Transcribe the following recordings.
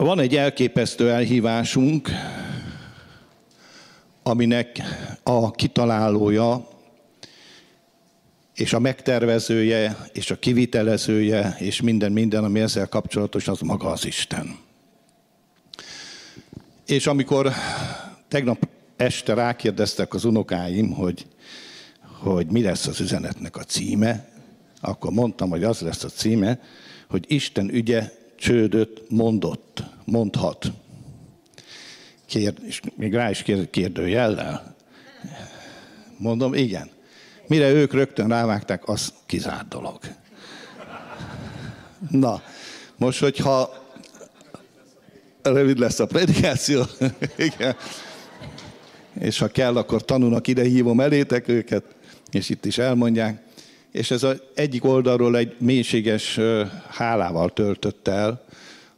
Van egy elképesztő elhívásunk, aminek a kitalálója és a megtervezője és a kivitelezője és minden, minden, ami ezzel kapcsolatos, az maga az Isten. És amikor tegnap este rákérdeztek az unokáim, hogy, hogy mi lesz az üzenetnek a címe, akkor mondtam, hogy az lesz a címe, hogy Isten ügye csődöt mondott, mondhat. Kérd, és még rá is kérd, kérdőjellel. Mondom, igen. Mire ők rögtön rávágták, az kizárt dolog. Na, most, hogyha rövid lesz a predikáció, igen. és ha kell, akkor tanulnak ide hívom elétek őket, és itt is elmondják. És ez az egyik oldalról egy mélységes hálával töltött el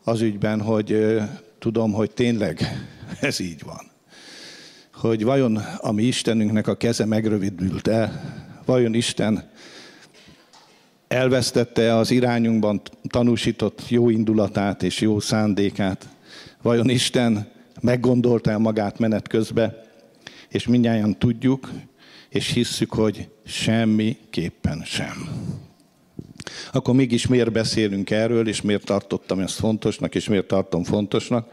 az ügyben, hogy tudom, hogy tényleg ez így van. Hogy vajon a mi Istenünknek a keze megrövidült el, vajon Isten elvesztette az irányunkban tanúsított jó indulatát és jó szándékát, vajon Isten meggondolta magát menet közbe, és mindjárt tudjuk, és hisszük, hogy semmiképpen sem. Akkor mégis miért beszélünk erről, és miért tartottam ezt fontosnak, és miért tartom fontosnak?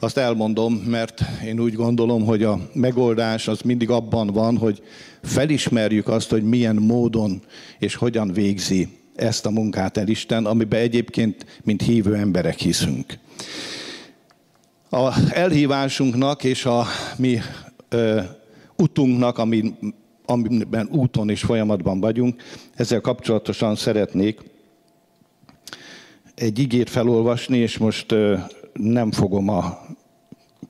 Azt elmondom, mert én úgy gondolom, hogy a megoldás az mindig abban van, hogy felismerjük azt, hogy milyen módon és hogyan végzi ezt a munkát el Isten, amiben egyébként, mint hívő emberek hiszünk. A elhívásunknak és a mi ö, utunknak, ami, amiben úton és folyamatban vagyunk, ezzel kapcsolatosan szeretnék egy igét felolvasni, és most nem fogom a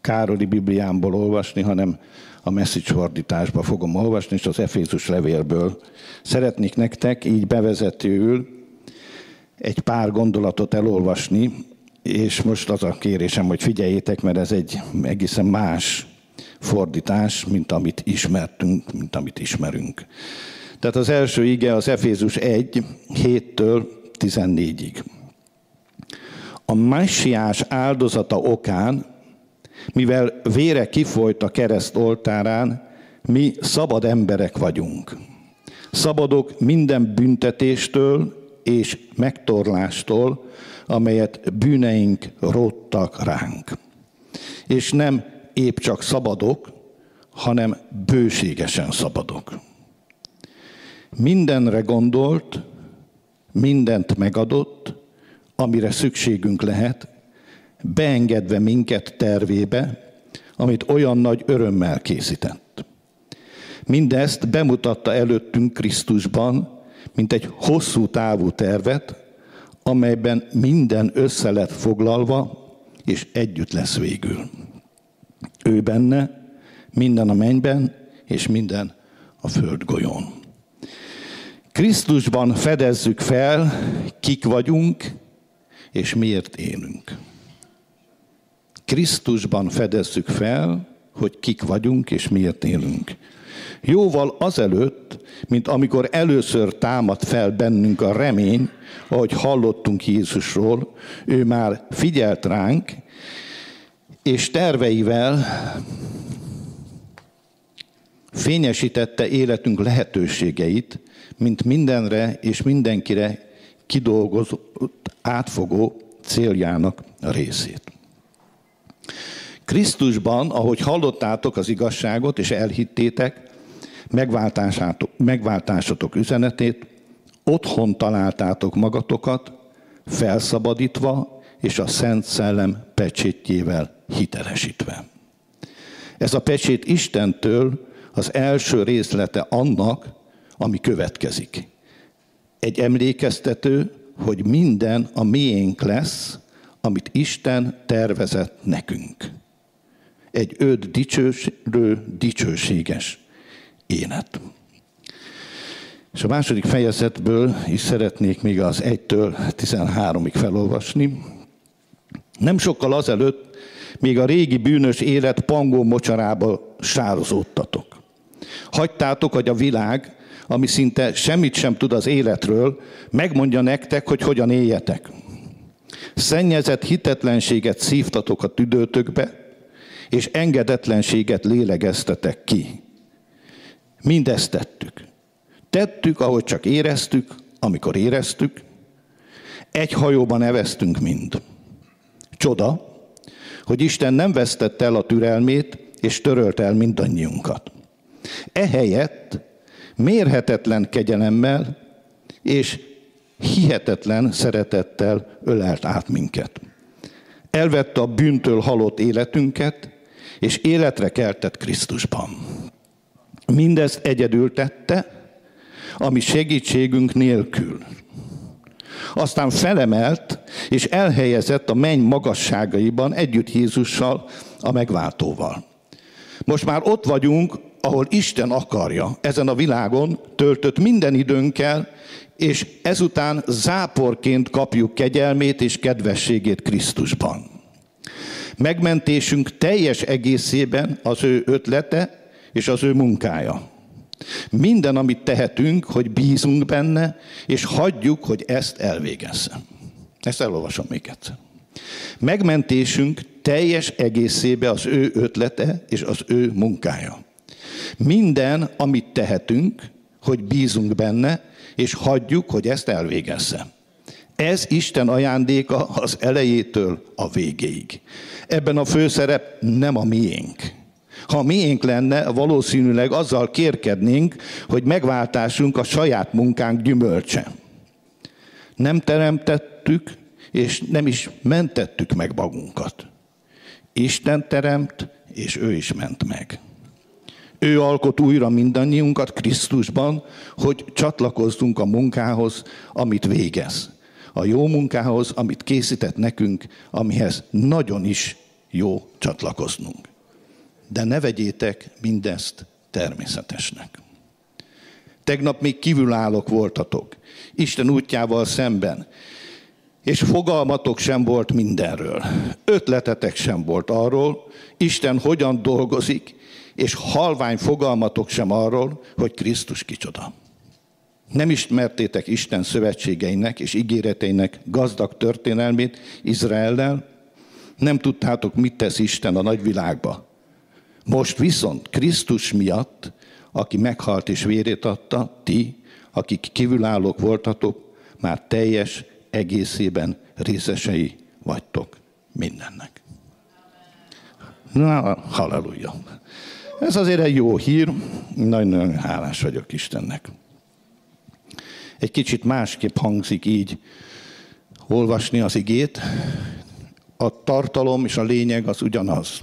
Károli Bibliámból olvasni, hanem a message fordításba fogom olvasni, és az Efézus levélből. Szeretnék nektek így bevezetőül egy pár gondolatot elolvasni, és most az a kérésem, hogy figyeljétek, mert ez egy egészen más fordítás, mint amit ismertünk, mint amit ismerünk. Tehát az első ige az Efézus 1, 7-től 14-ig. A messiás áldozata okán, mivel vére kifolyt a kereszt oltárán, mi szabad emberek vagyunk. Szabadok minden büntetéstől és megtorlástól, amelyet bűneink róttak ránk. És nem épp csak szabadok, hanem bőségesen szabadok. Mindenre gondolt, mindent megadott, amire szükségünk lehet, beengedve minket tervébe, amit olyan nagy örömmel készített. Mindezt bemutatta előttünk Krisztusban, mint egy hosszú távú tervet, amelyben minden össze lett foglalva, és együtt lesz végül. Ő benne, minden a mennyben, és minden a földgolyón. Krisztusban fedezzük fel, kik vagyunk, és miért élünk. Krisztusban fedezzük fel, hogy kik vagyunk, és miért élünk. Jóval azelőtt, mint amikor először támad fel bennünk a remény, ahogy hallottunk Jézusról, ő már figyelt ránk, és terveivel fényesítette életünk lehetőségeit, mint mindenre és mindenkire kidolgozott, átfogó céljának részét. Krisztusban, ahogy hallottátok az igazságot és elhittétek, megváltásatok üzenetét, otthon találtátok magatokat, felszabadítva és a Szent Szellem pecsétjével hitelesítve. Ez a pecsét Istentől az első részlete annak, ami következik. Egy emlékeztető, hogy minden a miénk lesz, amit Isten tervezett nekünk. Egy őt dicsősülő, dicsőséges élet. És a második fejezetből is szeretnék még az 1-től 13-ig felolvasni. Nem sokkal azelőtt még a régi bűnös élet pangó mocsarába sározódtatok. Hagytátok, hogy a világ, ami szinte semmit sem tud az életről, megmondja nektek, hogy hogyan éljetek. Szennyezett hitetlenséget szívtatok a tüdőtökbe, és engedetlenséget lélegeztetek ki. Mindezt tettük. Tettük, ahogy csak éreztük, amikor éreztük. Egy hajóban neveztünk mind. Csoda, hogy Isten nem vesztette el a türelmét, és törölt el mindannyiunkat. Ehelyett mérhetetlen kegyelemmel és hihetetlen szeretettel ölelt át minket. Elvette a bűntől halott életünket, és életre keltett Krisztusban. Mindezt egyedül tette, ami segítségünk nélkül. Aztán felemelt és elhelyezett a menny magasságaiban együtt Jézussal, a megváltóval. Most már ott vagyunk, ahol Isten akarja, ezen a világon töltött minden időnkkel, és ezután záporként kapjuk kegyelmét és kedvességét Krisztusban. Megmentésünk teljes egészében az ő ötlete és az ő munkája. Minden, amit tehetünk, hogy bízunk benne, és hagyjuk, hogy ezt elvégezze. Ezt elolvasom még egyszer. Megmentésünk teljes egészébe az ő ötlete és az ő munkája. Minden, amit tehetünk, hogy bízunk benne, és hagyjuk, hogy ezt elvégezze. Ez Isten ajándéka az elejétől a végéig. Ebben a főszerep nem a miénk. Ha miénk lenne, valószínűleg azzal kérkednénk, hogy megváltásunk a saját munkánk gyümölcse. Nem teremtettük, és nem is mentettük meg magunkat. Isten teremt, és ő is ment meg. Ő alkot újra mindannyiunkat Krisztusban, hogy csatlakozzunk a munkához, amit végez. A jó munkához, amit készített nekünk, amihez nagyon is jó csatlakoznunk. De ne vegyétek mindezt természetesnek. Tegnap még kívülállók voltatok, Isten útjával szemben, és fogalmatok sem volt mindenről. Ötletetek sem volt arról, Isten hogyan dolgozik, és halvány fogalmatok sem arról, hogy Krisztus kicsoda. Nem ismertétek Isten szövetségeinek és ígéreteinek gazdag történelmét Izraellel, nem tudtátok, mit tesz Isten a nagyvilágba. Most viszont Krisztus miatt, aki meghalt és vérét adta, ti, akik kívülállók voltatok, már teljes egészében részesei vagytok mindennek. Na, halleluja. Ez azért egy jó hír, nagyon-nagyon hálás vagyok Istennek. Egy kicsit másképp hangzik így olvasni az igét, a tartalom és a lényeg az ugyanaz.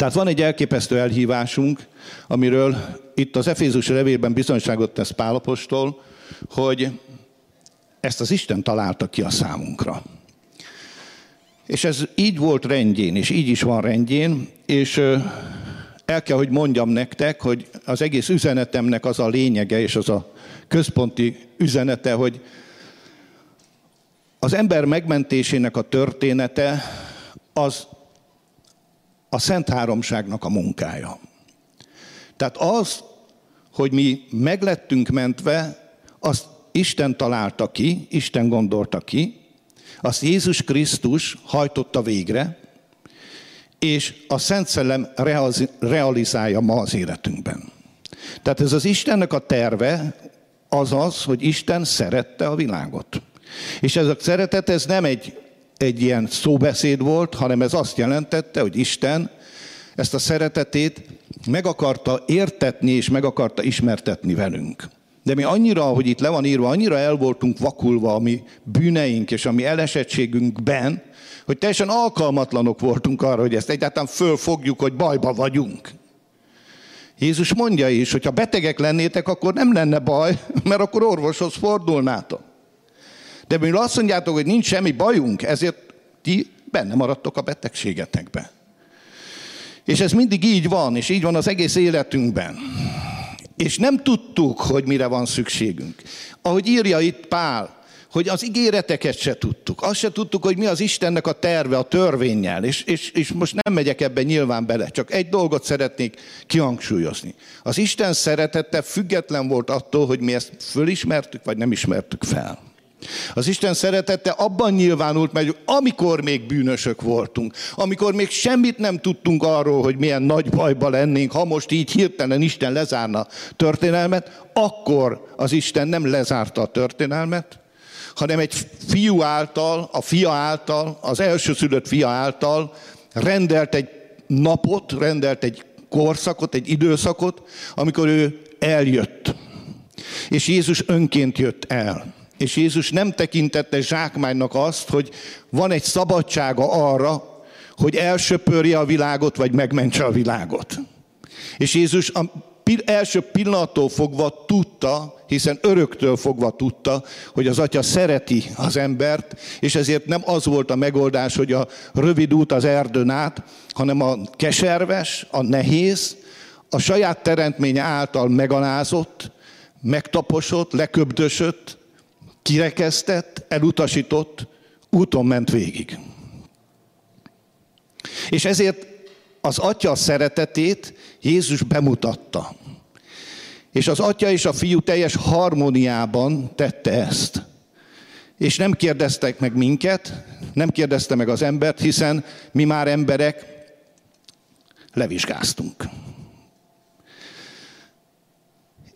Tehát van egy elképesztő elhívásunk, amiről itt az Efézus levélben bizonyságot tesz Pálapostól, hogy ezt az Isten találta ki a számunkra. És ez így volt rendjén, és így is van rendjén, és el kell, hogy mondjam nektek, hogy az egész üzenetemnek az a lényege, és az a központi üzenete, hogy az ember megmentésének a története az a Szent Háromságnak a munkája. Tehát az, hogy mi meglettünk mentve, azt Isten találta ki, Isten gondolta ki, azt Jézus Krisztus hajtotta végre, és a Szent Szellem realizálja ma az életünkben. Tehát ez az Istennek a terve az az, hogy Isten szerette a világot. És ez a szeretet, ez nem egy, egy ilyen szóbeszéd volt, hanem ez azt jelentette, hogy Isten ezt a szeretetét meg akarta értetni és meg akarta ismertetni velünk. De mi annyira, hogy itt le van írva, annyira el voltunk vakulva a mi bűneink és a mi elesettségünkben, hogy teljesen alkalmatlanok voltunk arra, hogy ezt egyáltalán fölfogjuk, hogy bajba vagyunk. Jézus mondja is, hogy ha betegek lennétek, akkor nem lenne baj, mert akkor orvoshoz fordulnátok. De mivel azt mondjátok, hogy nincs semmi bajunk, ezért ti benne maradtok a betegségetekbe. És ez mindig így van, és így van az egész életünkben. És nem tudtuk, hogy mire van szükségünk. Ahogy írja itt Pál, hogy az ígéreteket se tudtuk. Azt se tudtuk, hogy mi az Istennek a terve, a törvényel. És, és, és most nem megyek ebben nyilván bele, csak egy dolgot szeretnék kihangsúlyozni. Az Isten szeretete független volt attól, hogy mi ezt fölismertük, vagy nem ismertük fel. Az Isten szeretete abban nyilvánult meg, hogy amikor még bűnösök voltunk, amikor még semmit nem tudtunk arról, hogy milyen nagy bajba lennénk, ha most így hirtelen Isten lezárna történelmet, akkor az Isten nem lezárta a történelmet, hanem egy fiú által, a fia által, az elsőszülött fia által rendelt egy napot, rendelt egy korszakot, egy időszakot, amikor ő eljött. És Jézus önként jött el. És Jézus nem tekintette zsákmánynak azt, hogy van egy szabadsága arra, hogy elsöpörje a világot, vagy megmentse a világot. És Jézus a első pillanattól fogva tudta, hiszen öröktől fogva tudta, hogy az atya szereti az embert, és ezért nem az volt a megoldás, hogy a rövid út az erdőn át, hanem a keserves, a nehéz, a saját teremtménye által megalázott, megtaposott, leköbdösött, kirekesztett, elutasított úton ment végig. És ezért az atya szeretetét Jézus bemutatta. És az atya és a fiú teljes harmóniában tette ezt. És nem kérdeztek meg minket, nem kérdezte meg az embert, hiszen mi már emberek levizsgáztunk.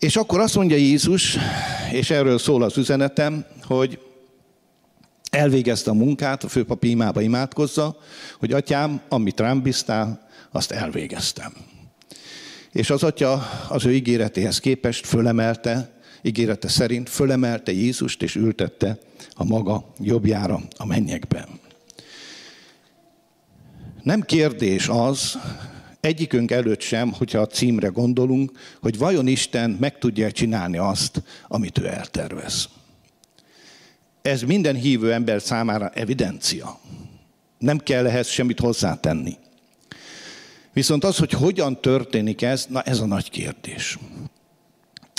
És akkor azt mondja Jézus, és erről szól az üzenetem, hogy elvégezte a munkát, a főpapi imába imádkozza, hogy atyám, amit rám bíztál, azt elvégeztem. És az atya az ő ígéretéhez képest fölemelte, ígérete szerint fölemelte Jézust és ültette a maga jobbjára a mennyekben. Nem kérdés az, egyikünk előtt sem, hogyha a címre gondolunk, hogy vajon Isten meg tudja csinálni azt, amit ő eltervez. Ez minden hívő ember számára evidencia. Nem kell ehhez semmit hozzátenni. Viszont az, hogy hogyan történik ez, na ez a nagy kérdés.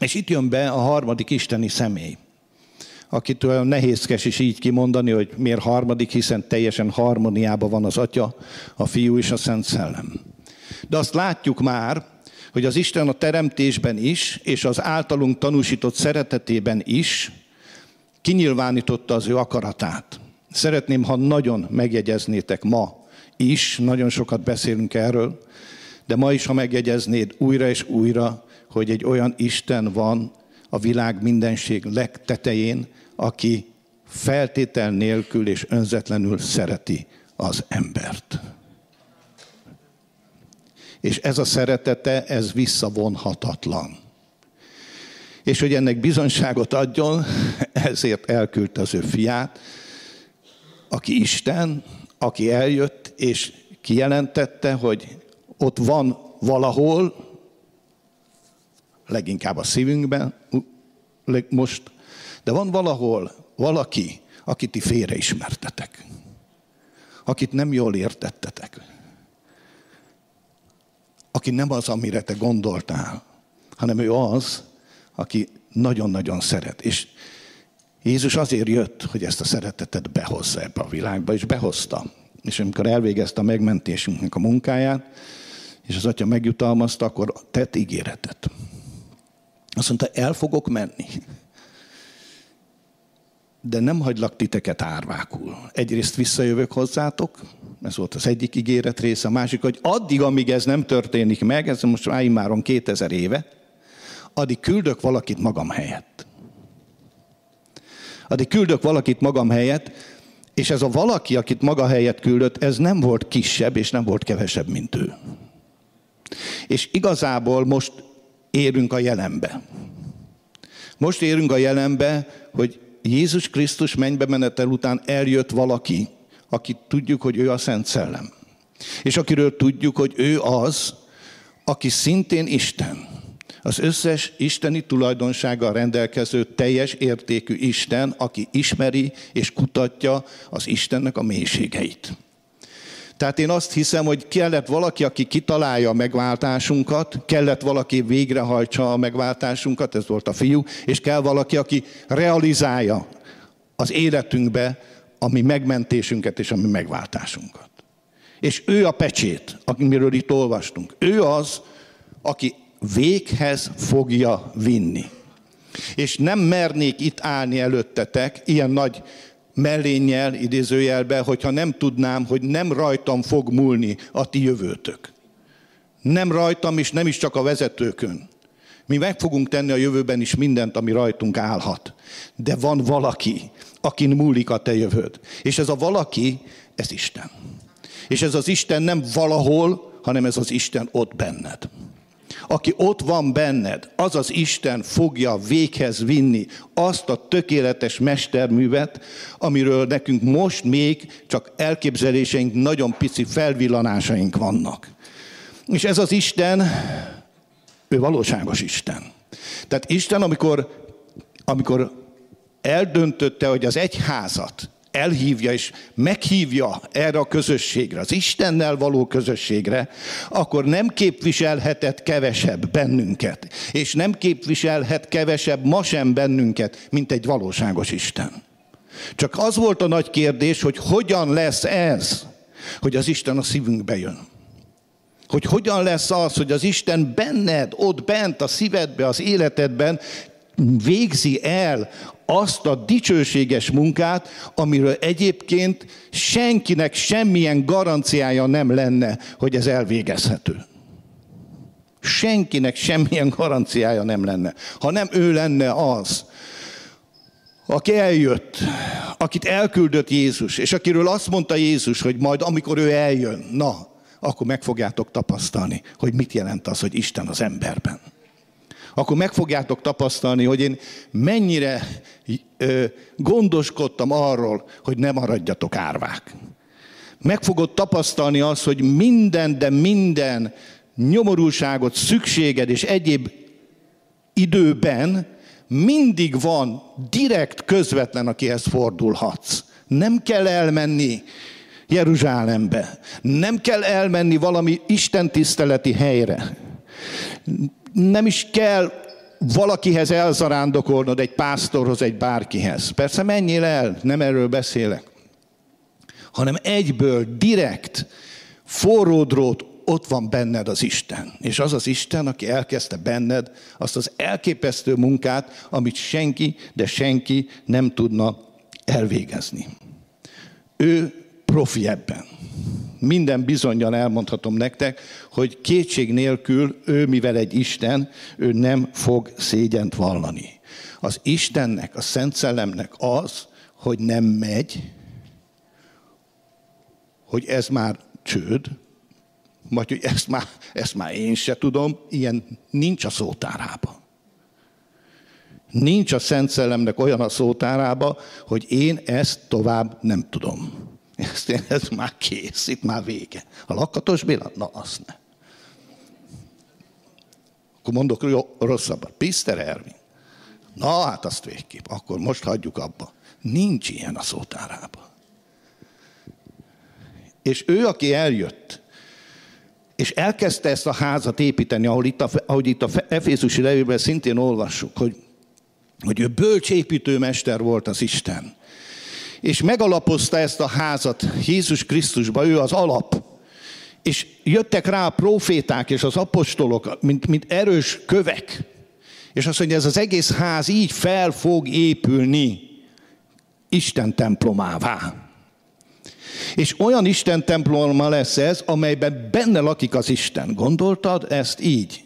És itt jön be a harmadik isteni személy, akit olyan nehézkes is így kimondani, hogy miért harmadik, hiszen teljesen harmóniában van az Atya, a Fiú és a Szent Szellem. De azt látjuk már, hogy az Isten a teremtésben is, és az általunk tanúsított szeretetében is kinyilvánította az ő akaratát. Szeretném, ha nagyon megjegyeznétek ma is, nagyon sokat beszélünk erről, de ma is, ha megjegyeznéd újra és újra, hogy egy olyan Isten van a világ mindenség legtetején, aki feltétel nélkül és önzetlenül szereti az embert. És ez a szeretete, ez visszavonhatatlan. És hogy ennek bizonyságot adjon, ezért elküldte az ő fiát, aki Isten, aki eljött, és kijelentette, hogy ott van valahol, leginkább a szívünkben most, de van valahol valaki, akit ti félreismertetek, akit nem jól értettetek, aki nem az, amire te gondoltál, hanem ő az, aki nagyon-nagyon szeret. És Jézus azért jött, hogy ezt a szeretetet behozza ebbe a világba, és behozta. És amikor elvégezte a megmentésünknek a munkáját, és az atya megjutalmazta, akkor tett ígéretet. Azt mondta, el fogok menni. De nem hagylak titeket árvákul. Egyrészt visszajövök hozzátok, ez volt az egyik ígéret része, a másik, hogy addig, amíg ez nem történik meg, ez most már immáron 2000 éve, addig küldök valakit magam helyett. Addig küldök valakit magam helyett, és ez a valaki, akit maga helyett küldött, ez nem volt kisebb, és nem volt kevesebb, mint ő. És igazából most érünk a jelenbe. Most érünk a jelenbe, hogy Jézus Krisztus mennybe menetel után eljött valaki, akit tudjuk, hogy ő a Szent Szellem. És akiről tudjuk, hogy ő az, aki szintén Isten. Az összes isteni tulajdonsággal rendelkező teljes értékű Isten, aki ismeri és kutatja az Istennek a mélységeit. Tehát én azt hiszem, hogy kellett valaki, aki kitalálja a megváltásunkat, kellett valaki végrehajtsa a megváltásunkat, ez volt a fiú, és kell valaki, aki realizálja az életünkbe a mi megmentésünket és a mi megváltásunkat. És ő a pecsét, amiről itt olvastunk. Ő az, aki véghez fogja vinni. És nem mernék itt állni előttetek, ilyen nagy mellénnyel, idézőjelben, hogyha nem tudnám, hogy nem rajtam fog múlni a ti jövőtök. Nem rajtam, és nem is csak a vezetőkön. Mi meg fogunk tenni a jövőben is mindent, ami rajtunk állhat. De van valaki, akin múlik a te jövőd. És ez a valaki, ez Isten. És ez az Isten nem valahol, hanem ez az Isten ott benned. Aki ott van benned, az az Isten fogja véghez vinni azt a tökéletes mesterművet, amiről nekünk most még csak elképzeléseink, nagyon pici felvillanásaink vannak. És ez az Isten, ő valóságos Isten. Tehát Isten, amikor, amikor eldöntötte, hogy az egyházat elhívja és meghívja erre a közösségre, az Istennel való közösségre, akkor nem képviselhetett kevesebb bennünket, és nem képviselhet kevesebb ma sem bennünket, mint egy valóságos Isten. Csak az volt a nagy kérdés, hogy hogyan lesz ez, hogy az Isten a szívünkbe jön. Hogy hogyan lesz az, hogy az Isten benned, ott bent, a szívedbe, az életedben végzi el azt a dicsőséges munkát, amiről egyébként senkinek semmilyen garanciája nem lenne, hogy ez elvégezhető. Senkinek semmilyen garanciája nem lenne. Ha nem ő lenne az, aki eljött, akit elküldött Jézus, és akiről azt mondta Jézus, hogy majd amikor ő eljön, na, akkor meg fogjátok tapasztalni, hogy mit jelent az, hogy Isten az emberben akkor meg fogjátok tapasztalni, hogy én mennyire ö, gondoskodtam arról, hogy ne maradjatok árvák. Meg fogod tapasztalni azt, hogy minden, de minden nyomorúságot, szükséged és egyéb időben mindig van direkt, közvetlen, akihez fordulhatsz. Nem kell elmenni Jeruzsálembe. Nem kell elmenni valami istentiszteleti helyre nem is kell valakihez elzarándokolnod, egy pásztorhoz, egy bárkihez. Persze menjél el, nem erről beszélek. Hanem egyből, direkt, forró drót, ott van benned az Isten. És az az Isten, aki elkezdte benned azt az elképesztő munkát, amit senki, de senki nem tudna elvégezni. Ő profi ebben minden bizonyal elmondhatom nektek, hogy kétség nélkül ő, mivel egy Isten, ő nem fog szégyent vallani. Az Istennek, a Szent Szellemnek az, hogy nem megy, hogy ez már csőd, vagy hogy ezt már, ezt már én se tudom, ilyen nincs a szótárában. Nincs a Szent Szellemnek olyan a szótárába, hogy én ezt tovább nem tudom. Ezt én, ez már kész, itt már vége. A lakatos Béla? Na, azt ne. Akkor mondok jó, rosszabbat. Piszter Ervin. Na, hát azt végképp. Akkor most hagyjuk abba. Nincs ilyen a szótárában. És ő, aki eljött, és elkezdte ezt a házat építeni, ahol itt a, ahogy itt a Efészusi levélben szintén olvassuk, hogy, hogy ő bölcsépítőmester volt az Isten és megalapozta ezt a házat Jézus Krisztusba, ő az alap. És jöttek rá a proféták és az apostolok, mint, mint erős kövek. És azt mondja, ez az egész ház így fel fog épülni Isten templomává. És olyan Isten temploma lesz ez, amelyben benne lakik az Isten. Gondoltad ezt így?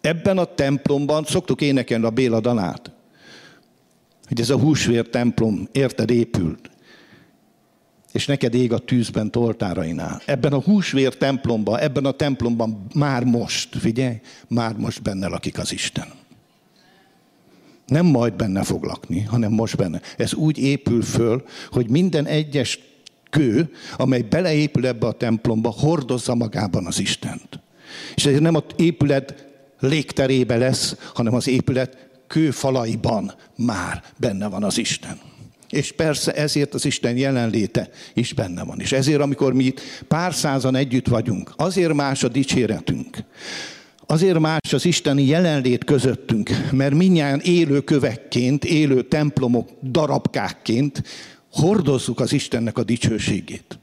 Ebben a templomban szoktuk énekelni a Béla Danát hogy ez a húsvér templom érted épült, és neked ég a tűzben toltárainál. Ebben a húsvér templomban, ebben a templomban már most, figyelj, már most benne lakik az Isten. Nem majd benne fog lakni, hanem most benne. Ez úgy épül föl, hogy minden egyes kő, amely beleépül ebbe a templomba, hordozza magában az Istent. És ez nem az épület légterébe lesz, hanem az épület kőfalaiban már benne van az Isten. És persze ezért az Isten jelenléte is benne van. És ezért, amikor mi itt pár százan együtt vagyunk, azért más a dicséretünk. Azért más az isteni jelenlét közöttünk, mert minnyáján élő kövekként, élő templomok darabkákként hordozzuk az Istennek a dicsőségét.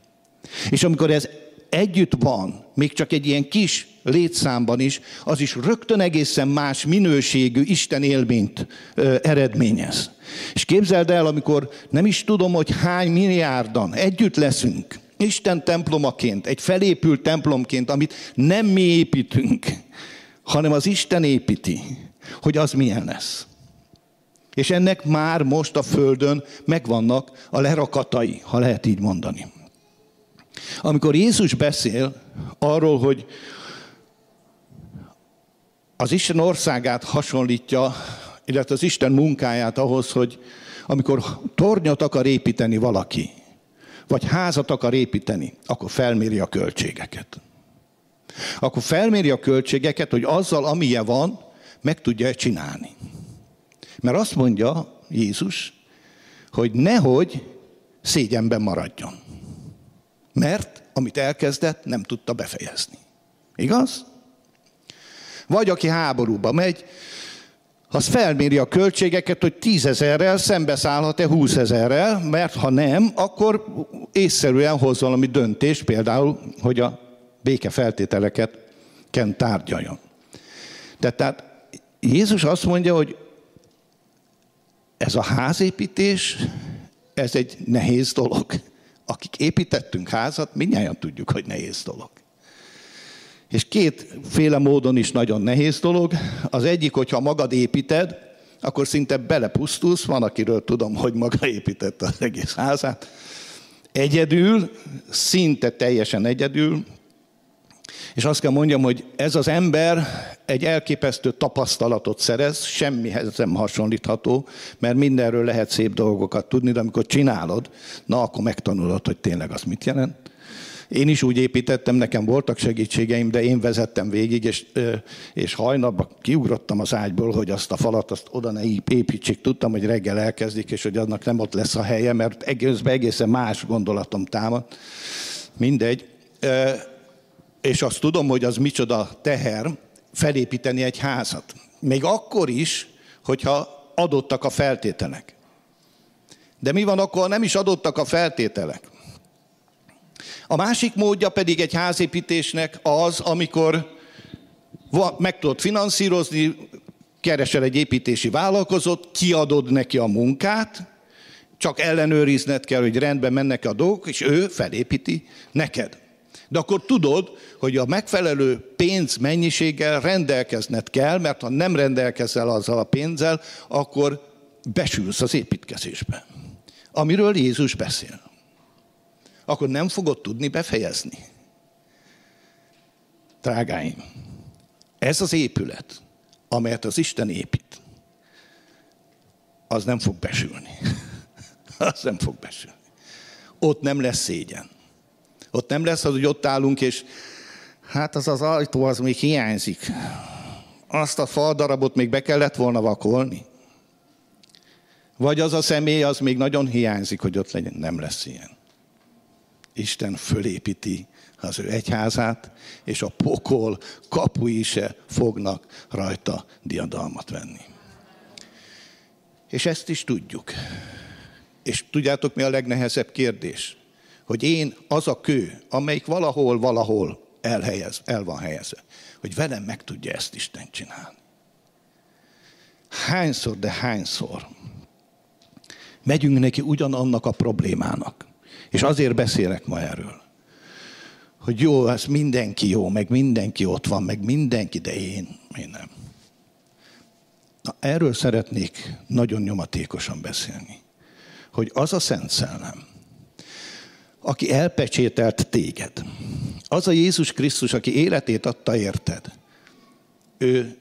És amikor ez együtt van, még csak egy ilyen kis létszámban is, az is rögtön egészen más minőségű Isten élményt ö, eredményez. És képzeld el, amikor nem is tudom, hogy hány milliárdan együtt leszünk, Isten templomaként, egy felépült templomként, amit nem mi építünk, hanem az Isten építi, hogy az milyen lesz. És ennek már most a Földön megvannak a lerakatai, ha lehet így mondani. Amikor Jézus beszél arról, hogy az Isten országát hasonlítja, illetve az Isten munkáját ahhoz, hogy amikor tornyot akar építeni valaki, vagy házat akar építeni, akkor felméri a költségeket. Akkor felméri a költségeket, hogy azzal, amilyen van, meg tudja csinálni. Mert azt mondja Jézus, hogy nehogy szégyenben maradjon. Mert amit elkezdett, nem tudta befejezni. Igaz? Vagy aki háborúba megy, az felméri a költségeket, hogy tízezerrel szembeszállhat-e húszezerrel, mert ha nem, akkor észszerűen hoz valami döntést, például, hogy a béke feltételeket ken tárgyaljon. De tehát Jézus azt mondja, hogy ez a házépítés, ez egy nehéz dolog. Akik építettünk házat, mindjárt tudjuk, hogy nehéz dolog. És kétféle módon is nagyon nehéz dolog. Az egyik, hogyha magad építed, akkor szinte belepusztulsz. Van, akiről tudom, hogy maga építette az egész házát. Egyedül, szinte teljesen egyedül, és azt kell mondjam, hogy ez az ember egy elképesztő tapasztalatot szerez, semmihez nem hasonlítható, mert mindenről lehet szép dolgokat tudni, de amikor csinálod, na akkor megtanulod, hogy tényleg az mit jelent. Én is úgy építettem, nekem voltak segítségeim, de én vezettem végig, és, és hajnalban kiugrottam az ágyból, hogy azt a falat azt oda ne építsék. Tudtam, hogy reggel elkezdik, és hogy annak nem ott lesz a helye, mert egészben egészen más gondolatom támad. Mindegy és azt tudom, hogy az micsoda teher felépíteni egy házat. Még akkor is, hogyha adottak a feltételek. De mi van akkor, nem is adottak a feltételek? A másik módja pedig egy házépítésnek az, amikor meg tudod finanszírozni, keresel egy építési vállalkozót, kiadod neki a munkát, csak ellenőrizned kell, hogy rendben mennek a dolgok, és ő felépíti neked. De akkor tudod, hogy a megfelelő pénz mennyiséggel rendelkezned kell, mert ha nem rendelkezel azzal a pénzzel, akkor besülsz az építkezésbe. Amiről Jézus beszél. Akkor nem fogod tudni befejezni. Drágáim, ez az épület, amelyet az Isten épít, az nem fog besülni. az nem fog besülni. Ott nem lesz szégyen. Ott nem lesz az, hogy ott állunk, és hát az az ajtó az még hiányzik. Azt a faldarabot még be kellett volna vakolni. Vagy az a személy, az még nagyon hiányzik, hogy ott legyen. Nem lesz ilyen. Isten fölépíti az ő egyházát, és a pokol kapui se fognak rajta diadalmat venni. És ezt is tudjuk. És tudjátok, mi a legnehezebb kérdés? Hogy én az a kő, amelyik valahol, valahol elhelyez, el van helyezve, hogy velem meg tudja ezt Isten csinálni. Hányszor, de hányszor megyünk neki ugyanannak a problémának. És azért beszélek ma erről. Hogy jó, ez mindenki jó, meg mindenki ott van, meg mindenki, de én, én nem. Na, erről szeretnék nagyon nyomatékosan beszélni. Hogy az a Szent Szellem, aki elpecsételt téged. Az a Jézus Krisztus, aki életét adta érted. Ő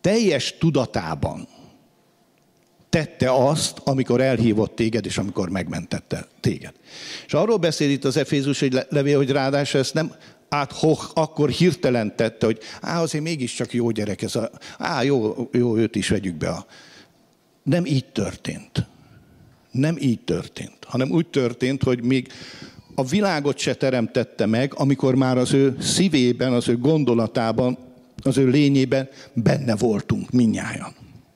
teljes tudatában tette azt, amikor elhívott téged, és amikor megmentette téged. És arról beszél itt az Efézus levél, hogy ráadásul ezt nem át hoch, akkor hirtelen tette, hogy á, azért mégiscsak jó gyerek ez a, á, jó, jó, őt is vegyük be. A... Nem így történt nem így történt, hanem úgy történt, hogy még a világot se teremtette meg, amikor már az ő szívében, az ő gondolatában, az ő lényében benne voltunk minnyáján.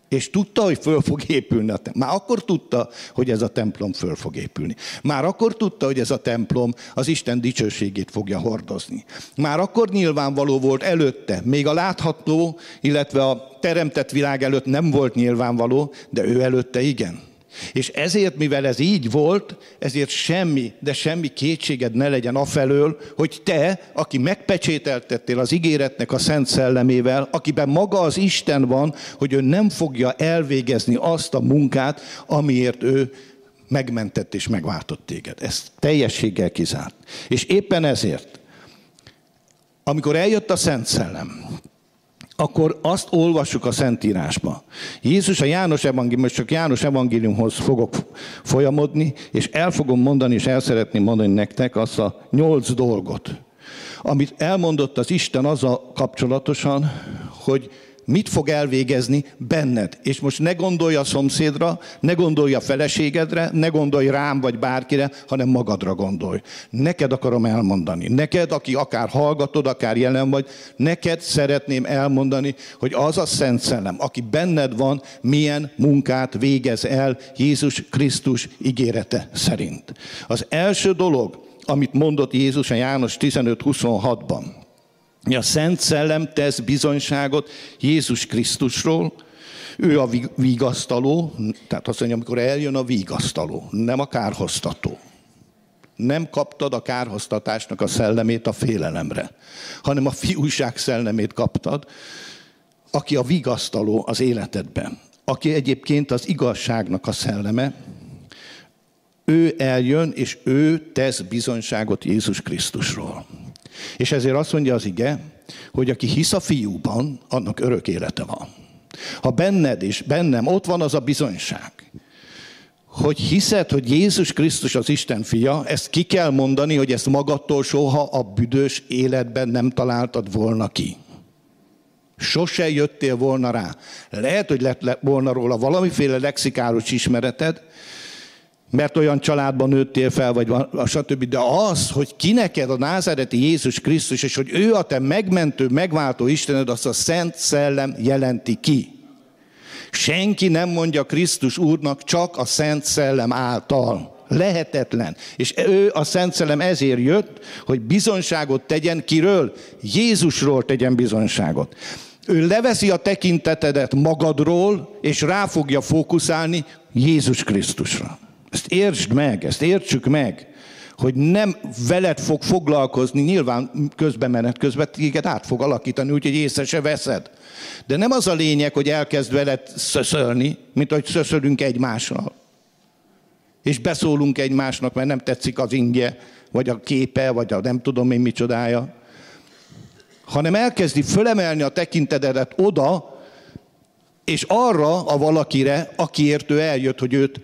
És tudta, hogy föl fog épülni a templom. Már akkor tudta, hogy ez a templom föl fog épülni. Már akkor tudta, hogy ez a templom az Isten dicsőségét fogja hordozni. Már akkor nyilvánvaló volt előtte, még a látható, illetve a teremtett világ előtt nem volt nyilvánvaló, de ő előtte igen. És ezért, mivel ez így volt, ezért semmi, de semmi kétséged ne legyen afelől, hogy te, aki megpecsételtettél az ígéretnek a Szent Szellemével, akiben maga az Isten van, hogy ő nem fogja elvégezni azt a munkát, amiért ő megmentett és megváltott téged. Ez teljességgel kizárt. És éppen ezért, amikor eljött a Szent Szellem, akkor azt olvassuk a Szentírásba. Jézus a János evangélium, most csak János evangéliumhoz fogok folyamodni, és el fogom mondani, és el szeretném mondani nektek azt a nyolc dolgot, amit elmondott az Isten azzal kapcsolatosan, hogy mit fog elvégezni benned. És most ne gondolj a szomszédra, ne gondolj a feleségedre, ne gondolj rám vagy bárkire, hanem magadra gondolj. Neked akarom elmondani. Neked, aki akár hallgatod, akár jelen vagy, neked szeretném elmondani, hogy az a Szent Szellem, aki benned van, milyen munkát végez el Jézus Krisztus ígérete szerint. Az első dolog, amit mondott Jézus a János 15-26-ban, a Szent Szellem tesz bizonyságot Jézus Krisztusról, ő a vigasztaló, tehát azt mondja, amikor eljön a vigasztaló, nem a kárhoztató. Nem kaptad a kárhoztatásnak a szellemét a félelemre, hanem a fiúság szellemét kaptad, aki a vigasztaló az életedben, aki egyébként az igazságnak a szelleme, ő eljön, és ő tesz bizonyságot Jézus Krisztusról. És ezért azt mondja az ige, hogy aki hisz a fiúban, annak örök élete van. Ha benned és bennem ott van az a bizonyság, hogy hiszed, hogy Jézus Krisztus az Isten fia, ezt ki kell mondani, hogy ezt magadtól soha a büdös életben nem találtad volna ki. Sose jöttél volna rá. Lehet, hogy lett volna róla valamiféle lexikáros ismereted, mert olyan családban nőttél fel, vagy van, stb. De az, hogy ki neked a názereti Jézus Krisztus, és hogy ő a te megmentő, megváltó Istened, azt a Szent Szellem jelenti ki. Senki nem mondja Krisztus Úrnak, csak a Szent Szellem által. Lehetetlen. És ő, a Szent Szellem ezért jött, hogy bizonságot tegyen kiről? Jézusról tegyen bizonságot. Ő leveszi a tekintetedet magadról, és rá fogja fókuszálni Jézus Krisztusra. Ezt értsd meg, ezt értsük meg, hogy nem veled fog foglalkozni, nyilván közben menet közben téged át fog alakítani, úgyhogy észre se veszed. De nem az a lényeg, hogy elkezd veled szöszölni, mint hogy szöszölünk egymással. És beszólunk egymásnak, mert nem tetszik az ingye, vagy a képe, vagy a nem tudom én micsodája. Hanem elkezdi fölemelni a tekintetedet oda, és arra a valakire, akiért ő eljött, hogy őt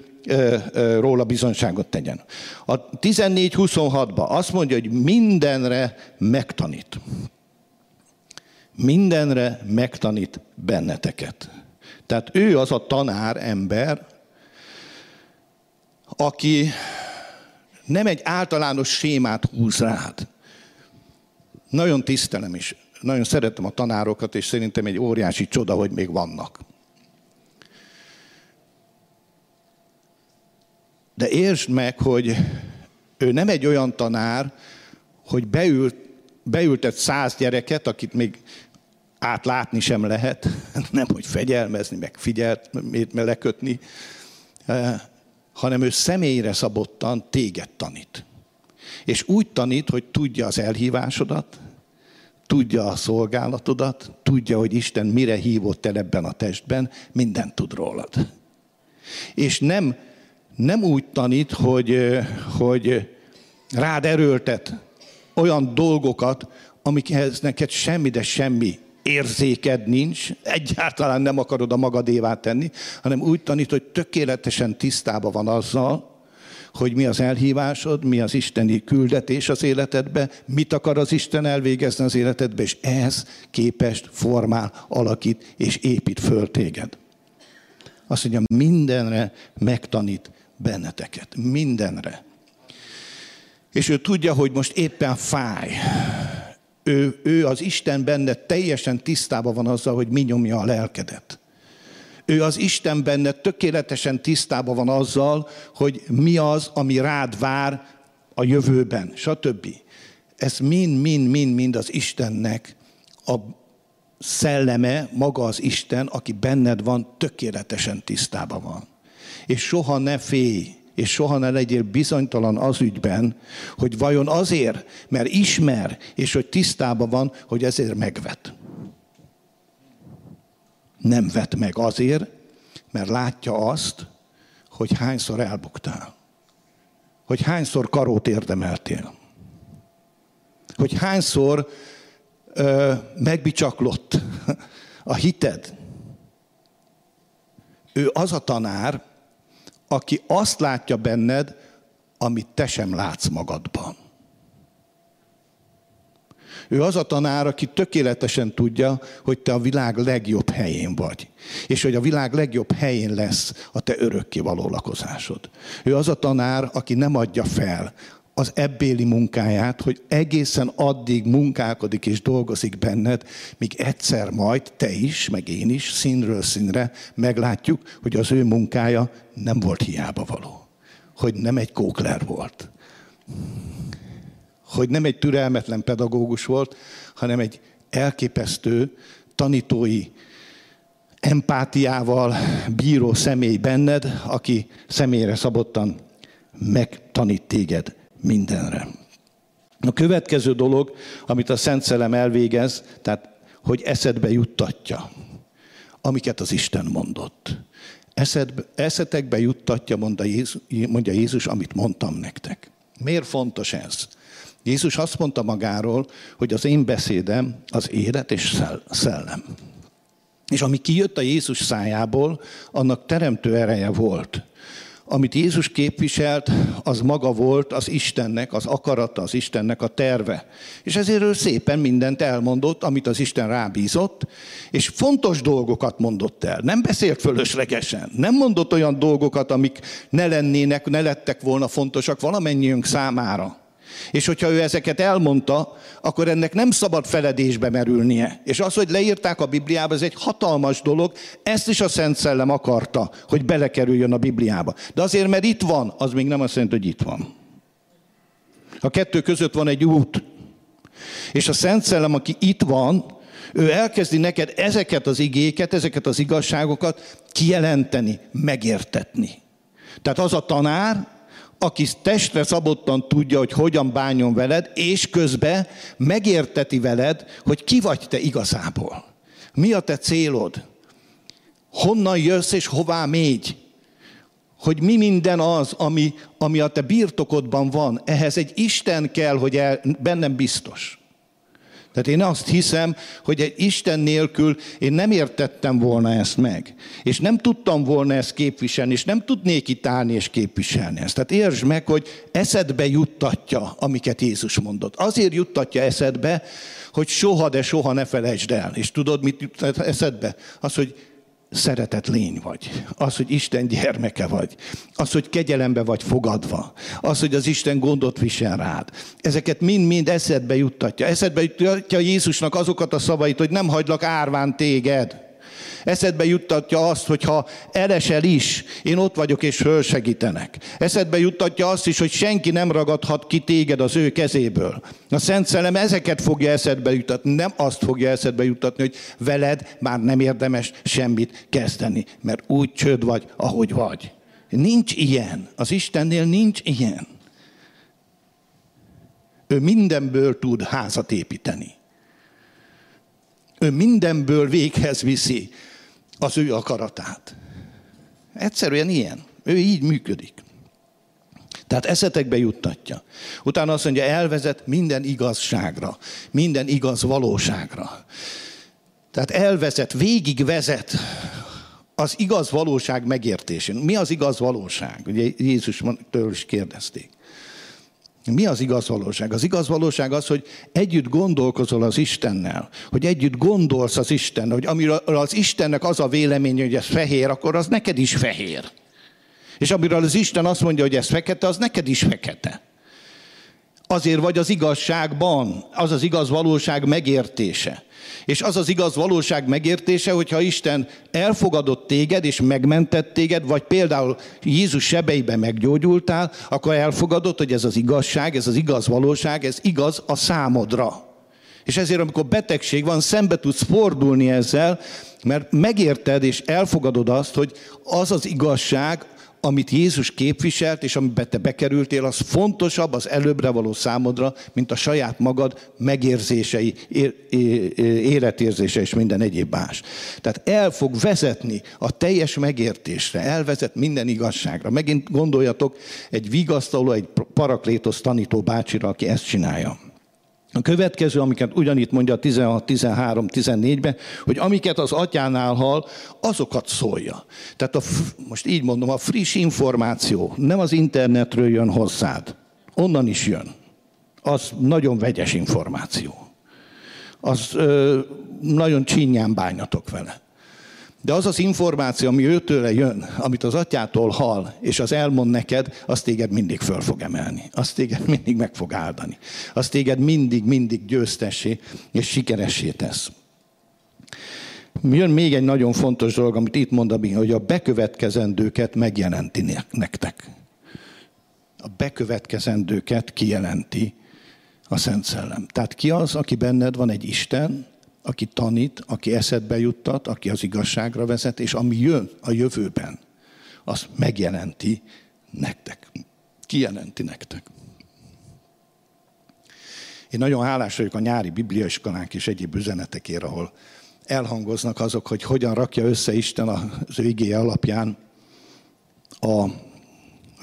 róla bizonyságot tegyen. A 14.26-ban azt mondja, hogy mindenre megtanít. Mindenre megtanít benneteket. Tehát ő az a tanár ember, aki nem egy általános sémát húz rád. Nagyon tisztelem is, nagyon szeretem a tanárokat, és szerintem egy óriási csoda, hogy még vannak. De értsd meg, hogy ő nem egy olyan tanár, hogy beült, beültet száz gyereket, akit még átlátni sem lehet, nem hogy fegyelmezni, meg figyelt, lekötni, eh, hanem ő személyre szabottan téged tanít. És úgy tanít, hogy tudja az elhívásodat, tudja a szolgálatodat, tudja, hogy Isten mire hívott el ebben a testben, mindent tud rólad. És nem nem úgy tanít, hogy, hogy rád erőltet olyan dolgokat, amikhez neked semmi, de semmi érzéked nincs, egyáltalán nem akarod a magadévá tenni, hanem úgy tanít, hogy tökéletesen tisztában van azzal, hogy mi az elhívásod, mi az isteni küldetés az életedbe, mit akar az Isten elvégezni az életedbe, és ez képest formál, alakít és épít föl téged. Azt mondja, mindenre megtanít benneteket. Mindenre. És ő tudja, hogy most éppen fáj. Ő, ő az Isten benne teljesen tisztában van azzal, hogy mi nyomja a lelkedet. Ő az Isten benne tökéletesen tisztában van azzal, hogy mi az, ami rád vár a jövőben, stb. Ez mind-mind-mind-mind az Istennek a szelleme, maga az Isten, aki benned van, tökéletesen tisztában van. És soha ne félj, és soha ne legyél bizonytalan az ügyben, hogy vajon azért, mert ismer, és hogy tisztában van, hogy ezért megvet. Nem vet meg azért, mert látja azt, hogy hányszor elbuktál. Hogy hányszor karót érdemeltél. Hogy hányszor ö, megbicsaklott a hited. Ő az a tanár, aki azt látja benned, amit te sem látsz magadban. Ő az a tanár, aki tökéletesen tudja, hogy te a világ legjobb helyén vagy. És hogy a világ legjobb helyén lesz a te örökké való lakozásod. Ő az a tanár, aki nem adja fel az ebbéli munkáját, hogy egészen addig munkálkodik és dolgozik benned, míg egyszer majd te is, meg én is színről színre meglátjuk, hogy az ő munkája nem volt hiába való. Hogy nem egy kókler volt. Hogy nem egy türelmetlen pedagógus volt, hanem egy elképesztő tanítói empátiával bíró személy benned, aki személyre szabottan megtanít téged mindenre. A következő dolog, amit a Szent Szellem elvégez, tehát hogy eszedbe juttatja, amiket az Isten mondott. Eszedbe, eszetekbe juttatja, mondja Jézus, mondja Jézus, amit mondtam nektek. Miért fontos ez? Jézus azt mondta magáról, hogy az én beszédem az élet és szellem. És ami kijött a Jézus szájából, annak teremtő ereje volt amit Jézus képviselt, az maga volt az Istennek, az akarata, az Istennek a terve. És ezért ő szépen mindent elmondott, amit az Isten rábízott, és fontos dolgokat mondott el. Nem beszélt fölöslegesen, nem mondott olyan dolgokat, amik ne lennének, ne lettek volna fontosak valamennyiünk számára. És hogyha ő ezeket elmondta, akkor ennek nem szabad feledésbe merülnie. És az, hogy leírták a Bibliába, ez egy hatalmas dolog, ezt is a Szent Szellem akarta, hogy belekerüljön a Bibliába. De azért, mert itt van, az még nem azt jelenti, hogy itt van. A kettő között van egy út. És a Szent Szellem, aki itt van, ő elkezdi neked ezeket az igéket, ezeket az igazságokat kijelenteni, megértetni. Tehát az a tanár, aki testre szabottan tudja, hogy hogyan bánjon veled, és közben megérteti veled, hogy ki vagy te igazából. Mi a te célod? Honnan jössz és hová mégy? Hogy mi minden az, ami, ami a te birtokodban van. Ehhez egy Isten kell, hogy el, bennem biztos. Tehát én azt hiszem, hogy egy Isten nélkül én nem értettem volna ezt meg. És nem tudtam volna ezt képviselni, és nem tudnék itt állni és képviselni ezt. Tehát értsd meg, hogy eszedbe juttatja, amiket Jézus mondott. Azért juttatja eszedbe, hogy soha, de soha ne felejtsd el. És tudod, mit juttat eszedbe? Az, hogy szeretett lény vagy. Az, hogy Isten gyermeke vagy. Az, hogy kegyelembe vagy fogadva. Az, hogy az Isten gondot visel rád. Ezeket mind-mind eszedbe juttatja. Eszedbe juttatja Jézusnak azokat a szavait, hogy nem hagylak árván téged. Eszedbe juttatja azt, hogy ha elesel is, én ott vagyok és fölsegítenek. Eszedbe juttatja azt is, hogy senki nem ragadhat ki téged az ő kezéből. A Szent Szellem ezeket fogja eszedbe juttatni, nem azt fogja eszedbe juttatni, hogy veled már nem érdemes semmit kezdeni, mert úgy csőd vagy, ahogy vagy. Nincs ilyen. Az Istennél nincs ilyen. Ő mindenből tud házat építeni. Ő mindenből véghez viszi az ő akaratát. Egyszerűen ilyen. Ő így működik. Tehát eszetekbe juttatja. Utána azt mondja, elvezet minden igazságra, minden igaz valóságra. Tehát elvezet, végigvezet az igaz valóság megértésén. Mi az igaz valóság? Ugye Jézus től is kérdezték. Mi az igaz valóság? Az igaz valóság az, hogy együtt gondolkozol az Istennel, hogy együtt gondolsz az Istennel, hogy amiről az Istennek az a véleménye, hogy ez fehér, akkor az neked is fehér. És amiről az Isten azt mondja, hogy ez fekete, az neked is fekete. Azért vagy az igazságban, az az igaz valóság megértése. És az az igaz valóság megértése, hogyha Isten elfogadott téged és megmentett téged, vagy például Jézus sebeibe meggyógyultál, akkor elfogadott, hogy ez az igazság, ez az igaz valóság, ez igaz a számodra. És ezért, amikor betegség van, szembe tudsz fordulni ezzel, mert megérted és elfogadod azt, hogy az az igazság, amit Jézus képviselt, és amiben te bekerültél, az fontosabb az előbbre való számodra, mint a saját magad megérzései, életérzése és minden egyéb más. Tehát el fog vezetni a teljes megértésre, elvezet minden igazságra. Megint gondoljatok egy vigasztaló, egy paraklétos tanító bácsira, aki ezt csinálja. A következő, amiket ugyanitt mondja 16, 13, 14-ben, hogy amiket az atyánál hall, azokat szólja. Tehát a, most így mondom, a friss információ nem az internetről jön hozzád, onnan is jön. Az nagyon vegyes információ. Az ö, nagyon csinyán bányatok vele. De az az információ, ami őtőle jön, amit az atyától hall, és az elmond neked, azt téged mindig föl fog emelni. Azt téged mindig meg fog áldani. Azt téged mindig, mindig győztessé és sikeressé tesz. Jön még egy nagyon fontos dolog, amit itt mond, hogy a bekövetkezendőket megjelenti nektek. A bekövetkezendőket kijelenti a Szent Szellem. Tehát ki az, aki benned van egy Isten, aki tanít, aki eszedbe juttat, aki az igazságra vezet, és ami jön a jövőben, az megjelenti nektek. Kijelenti nektek. Én nagyon hálás vagyok a nyári bibliaiskolánk és egyéb üzenetekért, ahol elhangoznak azok, hogy hogyan rakja össze Isten az ő igéje alapján a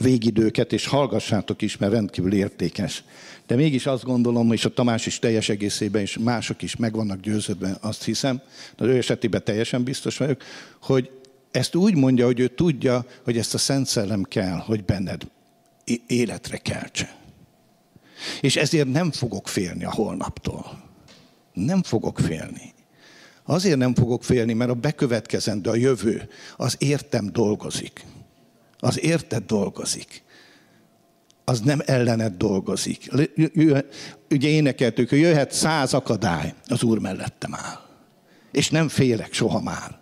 végidőket, és hallgassátok is, mert rendkívül értékes. De mégis azt gondolom, és a Tamás is teljes egészében, és mások is meg vannak győződve, azt hiszem, de ő esetében teljesen biztos vagyok, hogy ezt úgy mondja, hogy ő tudja, hogy ezt a Szent Szellem kell, hogy benned életre keltse. És ezért nem fogok félni a holnaptól. Nem fogok félni. Azért nem fogok félni, mert a bekövetkezendő, a jövő, az értem dolgozik. Az érted dolgozik az nem ellened dolgozik. Ugye énekeltük, hogy jöhet száz akadály, az Úr mellettem áll. És nem félek soha már.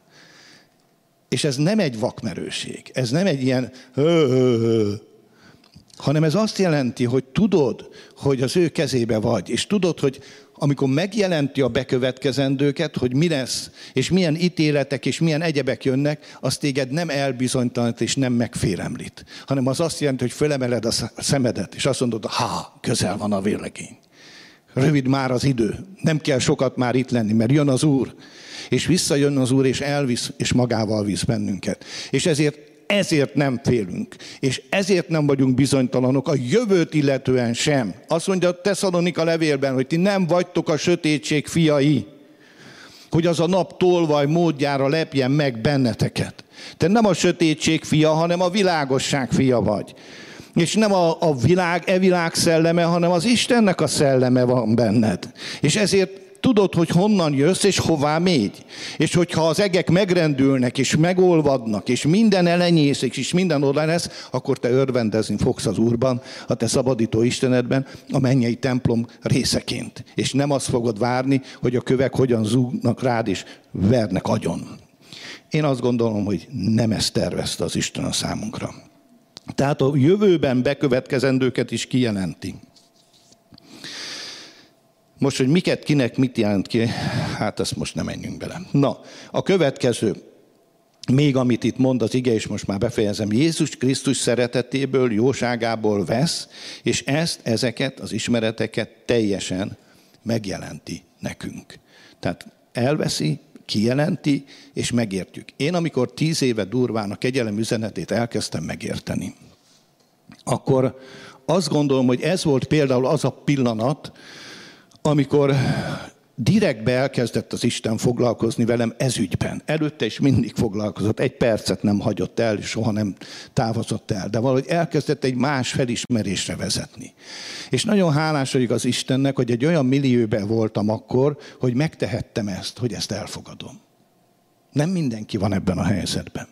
És ez nem egy vakmerőség, ez nem egy ilyen hanem ez azt jelenti, hogy tudod, hogy az ő kezébe vagy, és tudod, hogy amikor megjelenti a bekövetkezendőket, hogy mi lesz, és milyen ítéletek, és milyen egyebek jönnek, az téged nem elbizonytalanít, és nem megfélemlít, hanem az azt jelenti, hogy fölemeled a szemedet, és azt mondod, ha, közel van a véglegény. Rövid már az idő, nem kell sokat már itt lenni, mert jön az Úr, és visszajön az Úr, és elvisz, és magával visz bennünket. És ezért ezért nem félünk, és ezért nem vagyunk bizonytalanok a jövőt illetően sem. Azt mondja a Tesszalonika levélben, hogy ti nem vagytok a sötétség fiai, hogy az a nap tolvaj módjára lepjen meg benneteket. Te nem a sötétség fia, hanem a világosság fia vagy. És nem a, a világ, e világ szelleme, hanem az Istennek a szelleme van benned. És ezért tudod, hogy honnan jössz, és hová mégy. És hogyha az egek megrendülnek, és megolvadnak, és minden elenyészik, és minden oda lesz, akkor te örvendezni fogsz az Úrban, a te szabadító Istenedben, a mennyei templom részeként. És nem azt fogod várni, hogy a kövek hogyan zúgnak rád, és vernek agyon. Én azt gondolom, hogy nem ezt tervezte az Isten a számunkra. Tehát a jövőben bekövetkezendőket is kijelenti. Most, hogy miket, kinek, mit jelent ki, hát ezt most nem menjünk bele. Na, a következő, még amit itt mond az ige, és most már befejezem, Jézus Krisztus szeretetéből, jóságából vesz, és ezt, ezeket, az ismereteket teljesen megjelenti nekünk. Tehát elveszi, kijelenti, és megértjük. Én, amikor tíz éve durván a kegyelem üzenetét elkezdtem megérteni, akkor azt gondolom, hogy ez volt például az a pillanat, amikor direktbe elkezdett az Isten foglalkozni velem ezügyben. Előtte is mindig foglalkozott, egy percet nem hagyott el, soha nem távozott el, de valahogy elkezdett egy más felismerésre vezetni. És nagyon hálás vagyok az Istennek, hogy egy olyan millióben voltam akkor, hogy megtehettem ezt, hogy ezt elfogadom. Nem mindenki van ebben a helyzetben.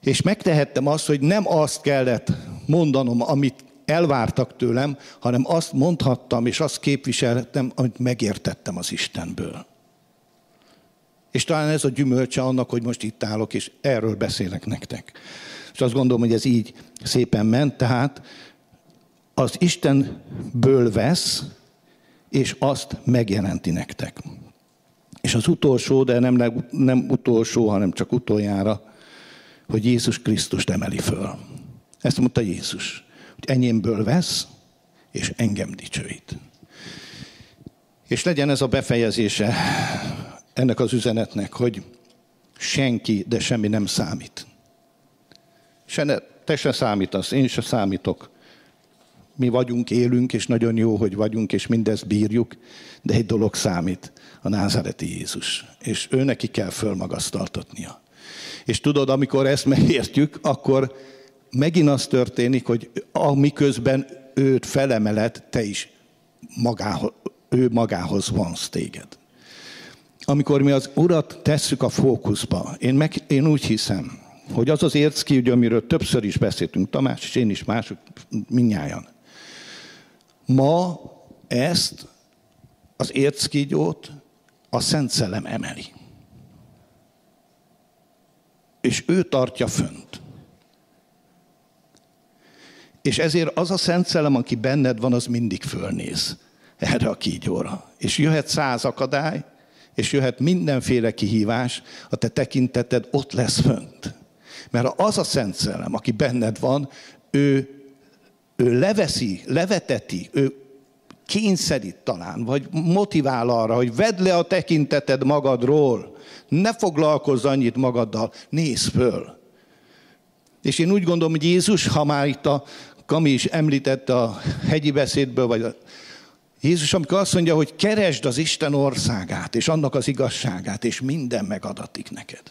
És megtehettem azt, hogy nem azt kellett mondanom, amit elvártak tőlem, hanem azt mondhattam, és azt képviseltem, amit megértettem az Istenből. És talán ez a gyümölcse annak, hogy most itt állok, és erről beszélek nektek. És azt gondolom, hogy ez így szépen ment, tehát az Istenből vesz, és azt megjelenti nektek. És az utolsó, de nem, nem utolsó, hanem csak utoljára, hogy Jézus Krisztust emeli föl. Ezt mondta Jézus, hogy enyémből vesz, és engem dicsőít. És legyen ez a befejezése ennek az üzenetnek, hogy senki, de semmi nem számít. Se ne, te se számítasz, én se számítok. Mi vagyunk, élünk, és nagyon jó, hogy vagyunk, és mindezt bírjuk, de egy dolog számít, a názáreti Jézus. És ő neki kell fölmagasztaltatnia. És tudod, amikor ezt megértjük, akkor megint az történik, hogy amiközben őt felemelet, te is magához, ő magához vonsz téged. Amikor mi az Urat tesszük a fókuszba, én, meg, én úgy hiszem, hogy az az érckígyó, amiről többször is beszéltünk, Tamás és én is, mások, minnyáján. Ma ezt az érckígyót a Szent Szellem emeli. És ő tartja fönt. És ezért az a Szent Szellem, aki benned van, az mindig fölnéz erre a kígyóra. És jöhet száz akadály, és jöhet mindenféle kihívás, a te tekinteted ott lesz fönt. Mert az a Szent Szellem, aki benned van, ő, ő leveszi, leveteti, ő kényszerít talán, vagy motivál arra, hogy vedd le a tekinteted magadról, ne foglalkozz annyit magaddal, nézz föl. És én úgy gondolom, hogy Jézus, ha már itt a Kami is említette a hegyi beszédből, vagy a Jézus, amikor azt mondja, hogy keresd az Isten országát, és annak az igazságát, és minden megadatik neked.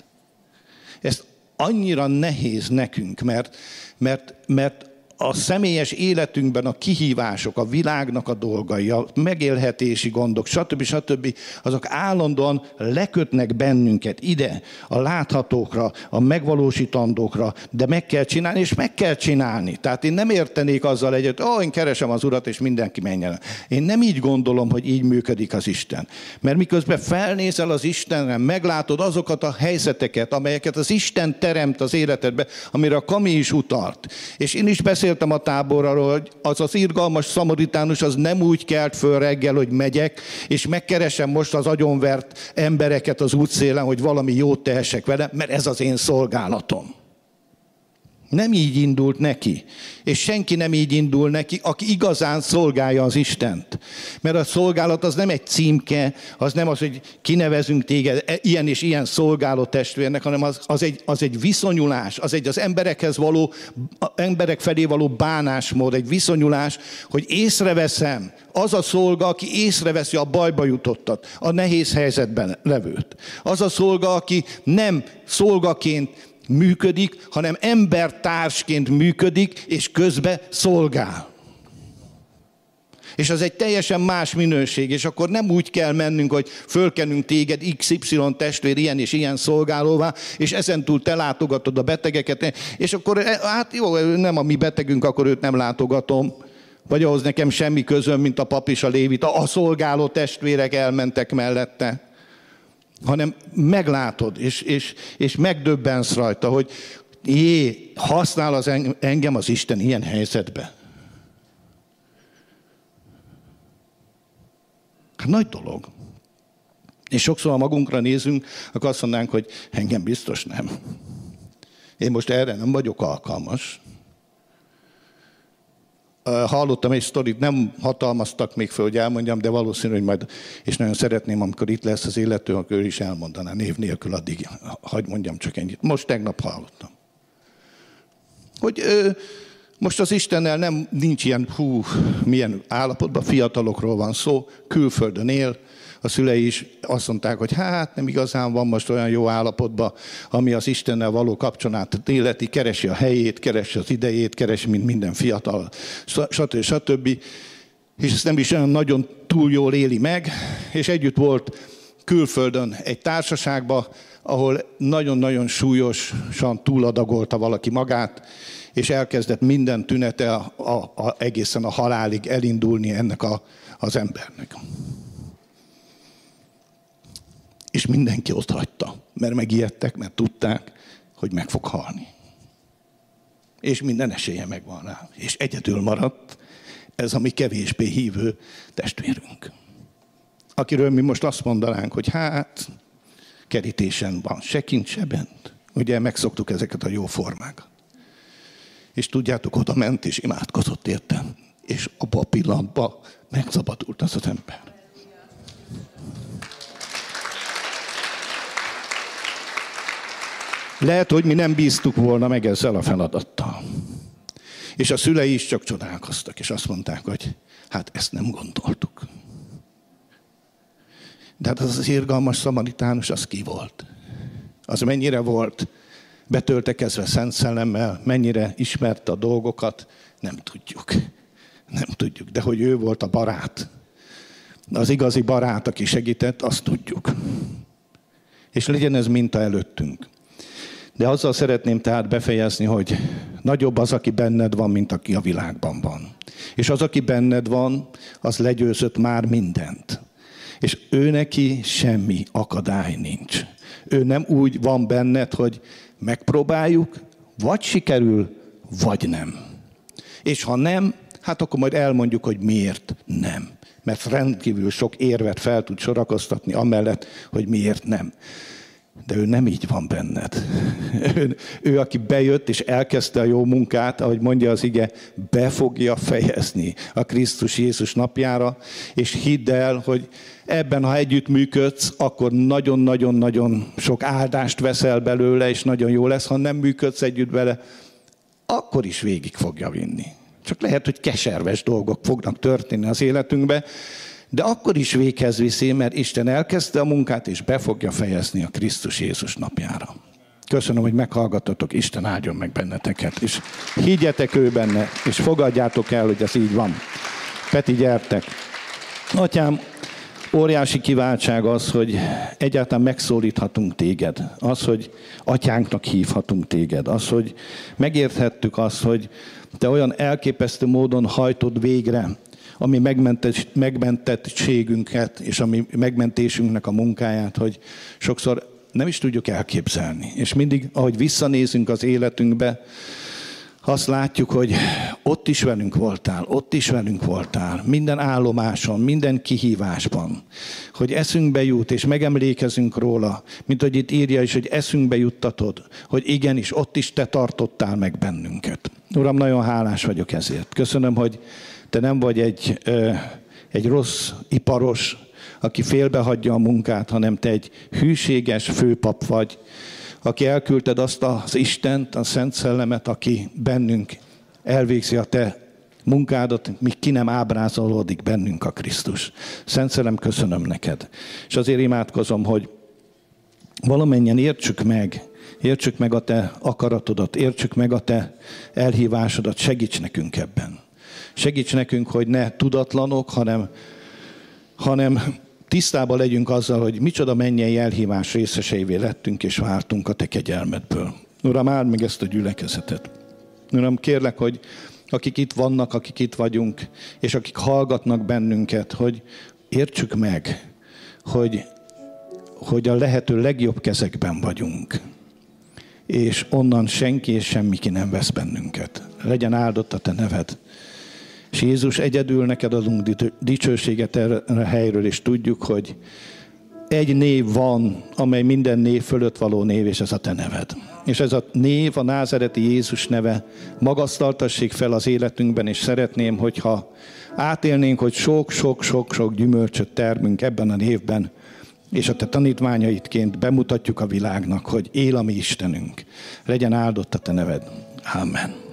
Ez annyira nehéz nekünk, mert, mert, mert a személyes életünkben a kihívások, a világnak a dolgai, a megélhetési gondok, stb. stb. azok állandóan lekötnek bennünket ide, a láthatókra, a megvalósítandókra, de meg kell csinálni, és meg kell csinálni. Tehát én nem értenék azzal egyet, ó, oh, én keresem az Urat, és mindenki menjen. Én nem így gondolom, hogy így működik az Isten. Mert miközben felnézel az Istenre, meglátod azokat a helyzeteket, amelyeket az Isten teremt az életedbe, amire a Kami is utalt. És én is beszélek beszéltem a táborról, hogy az az irgalmas szamaritánus az nem úgy kelt föl reggel, hogy megyek, és megkeresem most az agyonvert embereket az útszélen, hogy valami jót tehessek vele, mert ez az én szolgálatom. Nem így indult neki. És senki nem így indul neki, aki igazán szolgálja az Istent. Mert a szolgálat az nem egy címke, az nem az, hogy kinevezünk téged e, ilyen és ilyen szolgáló testvérnek, hanem az, az, egy, az egy viszonyulás, az egy az emberekhez való, emberek felé való bánásmód, egy viszonyulás, hogy észreveszem, az a szolga, aki észreveszi a bajba jutottat, a nehéz helyzetben levőt. Az a szolga, aki nem szolgaként működik, hanem embertársként működik, és közbe szolgál. És az egy teljesen más minőség, és akkor nem úgy kell mennünk, hogy fölkenünk téged XY testvér ilyen és ilyen szolgálóvá, és ezentúl te látogatod a betegeket, és akkor eh, hát jó, nem a mi betegünk, akkor őt nem látogatom, vagy ahhoz nekem semmi közöm, mint a pap és a lévita, a szolgáló testvérek elmentek mellette hanem meglátod, és, és, és megdöbbensz rajta, hogy jé, használ az engem az Isten ilyen helyzetbe. Hát nagy dolog. És sokszor, ha magunkra nézünk, akkor azt mondanánk, hogy engem biztos nem. Én most erre nem vagyok alkalmas hallottam egy sztorit, nem hatalmaztak még fel, hogy elmondjam, de valószínű, hogy majd, és nagyon szeretném, amikor itt lesz az illető, akkor ő is elmondaná név nélkül addig, hagyd mondjam csak ennyit. Most tegnap hallottam. Hogy ö, most az Istennel nem nincs ilyen, hú, milyen állapotban, fiatalokról van szó, külföldön él, a szülei is azt mondták, hogy hát nem igazán van most olyan jó állapotban, ami az Istennel való kapcsolatát életi, keresi a helyét, keresi az idejét, keresi, mint minden fiatal, stb. stb. És ezt nem is olyan nagyon túl jól éli meg, és együtt volt külföldön egy társaságba, ahol nagyon-nagyon súlyosan túladagolta valaki magát, és elkezdett minden tünete a, a, a, egészen a halálig elindulni ennek a, az embernek. És mindenki ott hagyta, mert megijedtek, mert tudták, hogy meg fog halni. És minden esélye megvan rá. És egyedül maradt ez a mi kevésbé hívő testvérünk. Akiről mi most azt mondanánk, hogy hát kerítésen van, se kint, se bent. Ugye megszoktuk ezeket a jó formákat. És tudjátok, oda ment és imádkozott értem. És abban a pillanatban megszabadult az az ember. Lehet, hogy mi nem bíztuk volna meg ezzel a feladattal. És a szülei is csak csodálkoztak, és azt mondták, hogy hát ezt nem gondoltuk. De hát az az irgalmas szamaritánus, az ki volt? Az mennyire volt betöltekezve Szent Szellemmel, mennyire ismerte a dolgokat, nem tudjuk. Nem tudjuk, de hogy ő volt a barát, az igazi barát, aki segített, azt tudjuk. És legyen ez minta előttünk. De azzal szeretném tehát befejezni, hogy nagyobb az, aki benned van, mint aki a világban van. És az, aki benned van, az legyőzött már mindent. És ő neki semmi akadály nincs. Ő nem úgy van benned, hogy megpróbáljuk, vagy sikerül, vagy nem. És ha nem, hát akkor majd elmondjuk, hogy miért nem. Mert rendkívül sok érvet fel tud sorakoztatni amellett, hogy miért nem. De ő nem így van benned. Ő, ő, aki bejött és elkezdte a jó munkát, ahogy mondja az ige, be fogja fejezni a Krisztus Jézus napjára, és hidd el, hogy ebben, ha együtt működsz, akkor nagyon-nagyon-nagyon sok áldást veszel belőle, és nagyon jó lesz, ha nem működsz együtt vele, akkor is végig fogja vinni. Csak lehet, hogy keserves dolgok fognak történni az életünkbe, de akkor is véghez viszi, mert Isten elkezdte a munkát, és be fogja fejezni a Krisztus Jézus napjára. Köszönöm, hogy meghallgattatok, Isten áldjon meg benneteket, és higgyetek ő benne, és fogadjátok el, hogy ez így van. Peti, gyertek! Atyám, óriási kiváltság az, hogy egyáltalán megszólíthatunk téged. Az, hogy atyánknak hívhatunk téged. Az, hogy megérthettük azt, hogy te olyan elképesztő módon hajtod végre ami megmentettségünket és ami megmentésünknek a munkáját, hogy sokszor nem is tudjuk elképzelni. És mindig, ahogy visszanézünk az életünkbe, azt látjuk, hogy ott is velünk voltál, ott is velünk voltál, minden állomáson, minden kihívásban, hogy eszünkbe jut, és megemlékezünk róla, mint hogy itt írja is, hogy eszünkbe juttatod, hogy igenis, ott is te tartottál meg bennünket. Uram, nagyon hálás vagyok ezért. Köszönöm, hogy te nem vagy egy, egy rossz iparos, aki félbehagyja a munkát, hanem te egy hűséges főpap vagy, aki elküldted azt az Istent, a Szent Szellemet, aki bennünk elvégzi a te munkádat, míg ki nem ábrázolódik bennünk a Krisztus. Szent Szellem, köszönöm neked. És azért imádkozom, hogy valamennyien értsük meg, értsük meg a te akaratodat, értsük meg a te elhívásodat, segíts nekünk ebben. Segíts nekünk, hogy ne tudatlanok, hanem, hanem tisztában legyünk azzal, hogy micsoda mennyei elhívás részeseivé lettünk és vártunk a te kegyelmedből. Uram, áld meg ezt a gyülekezetet. Uram, kérlek, hogy akik itt vannak, akik itt vagyunk, és akik hallgatnak bennünket, hogy értsük meg, hogy, hogy a lehető legjobb kezekben vagyunk. És onnan senki és semmi ki nem vesz bennünket. Legyen áldott a te neved. És Jézus egyedül neked adunk dicsőséget erre a helyről, és tudjuk, hogy egy név van, amely minden név fölött való név, és ez a te neved. És ez a név, a názereti Jézus neve magasztaltassék fel az életünkben, és szeretném, hogyha átélnénk, hogy sok-sok-sok-sok gyümölcsöt termünk ebben a névben, és a te tanítványaidként bemutatjuk a világnak, hogy él a mi Istenünk. Legyen áldott a te neved. Amen.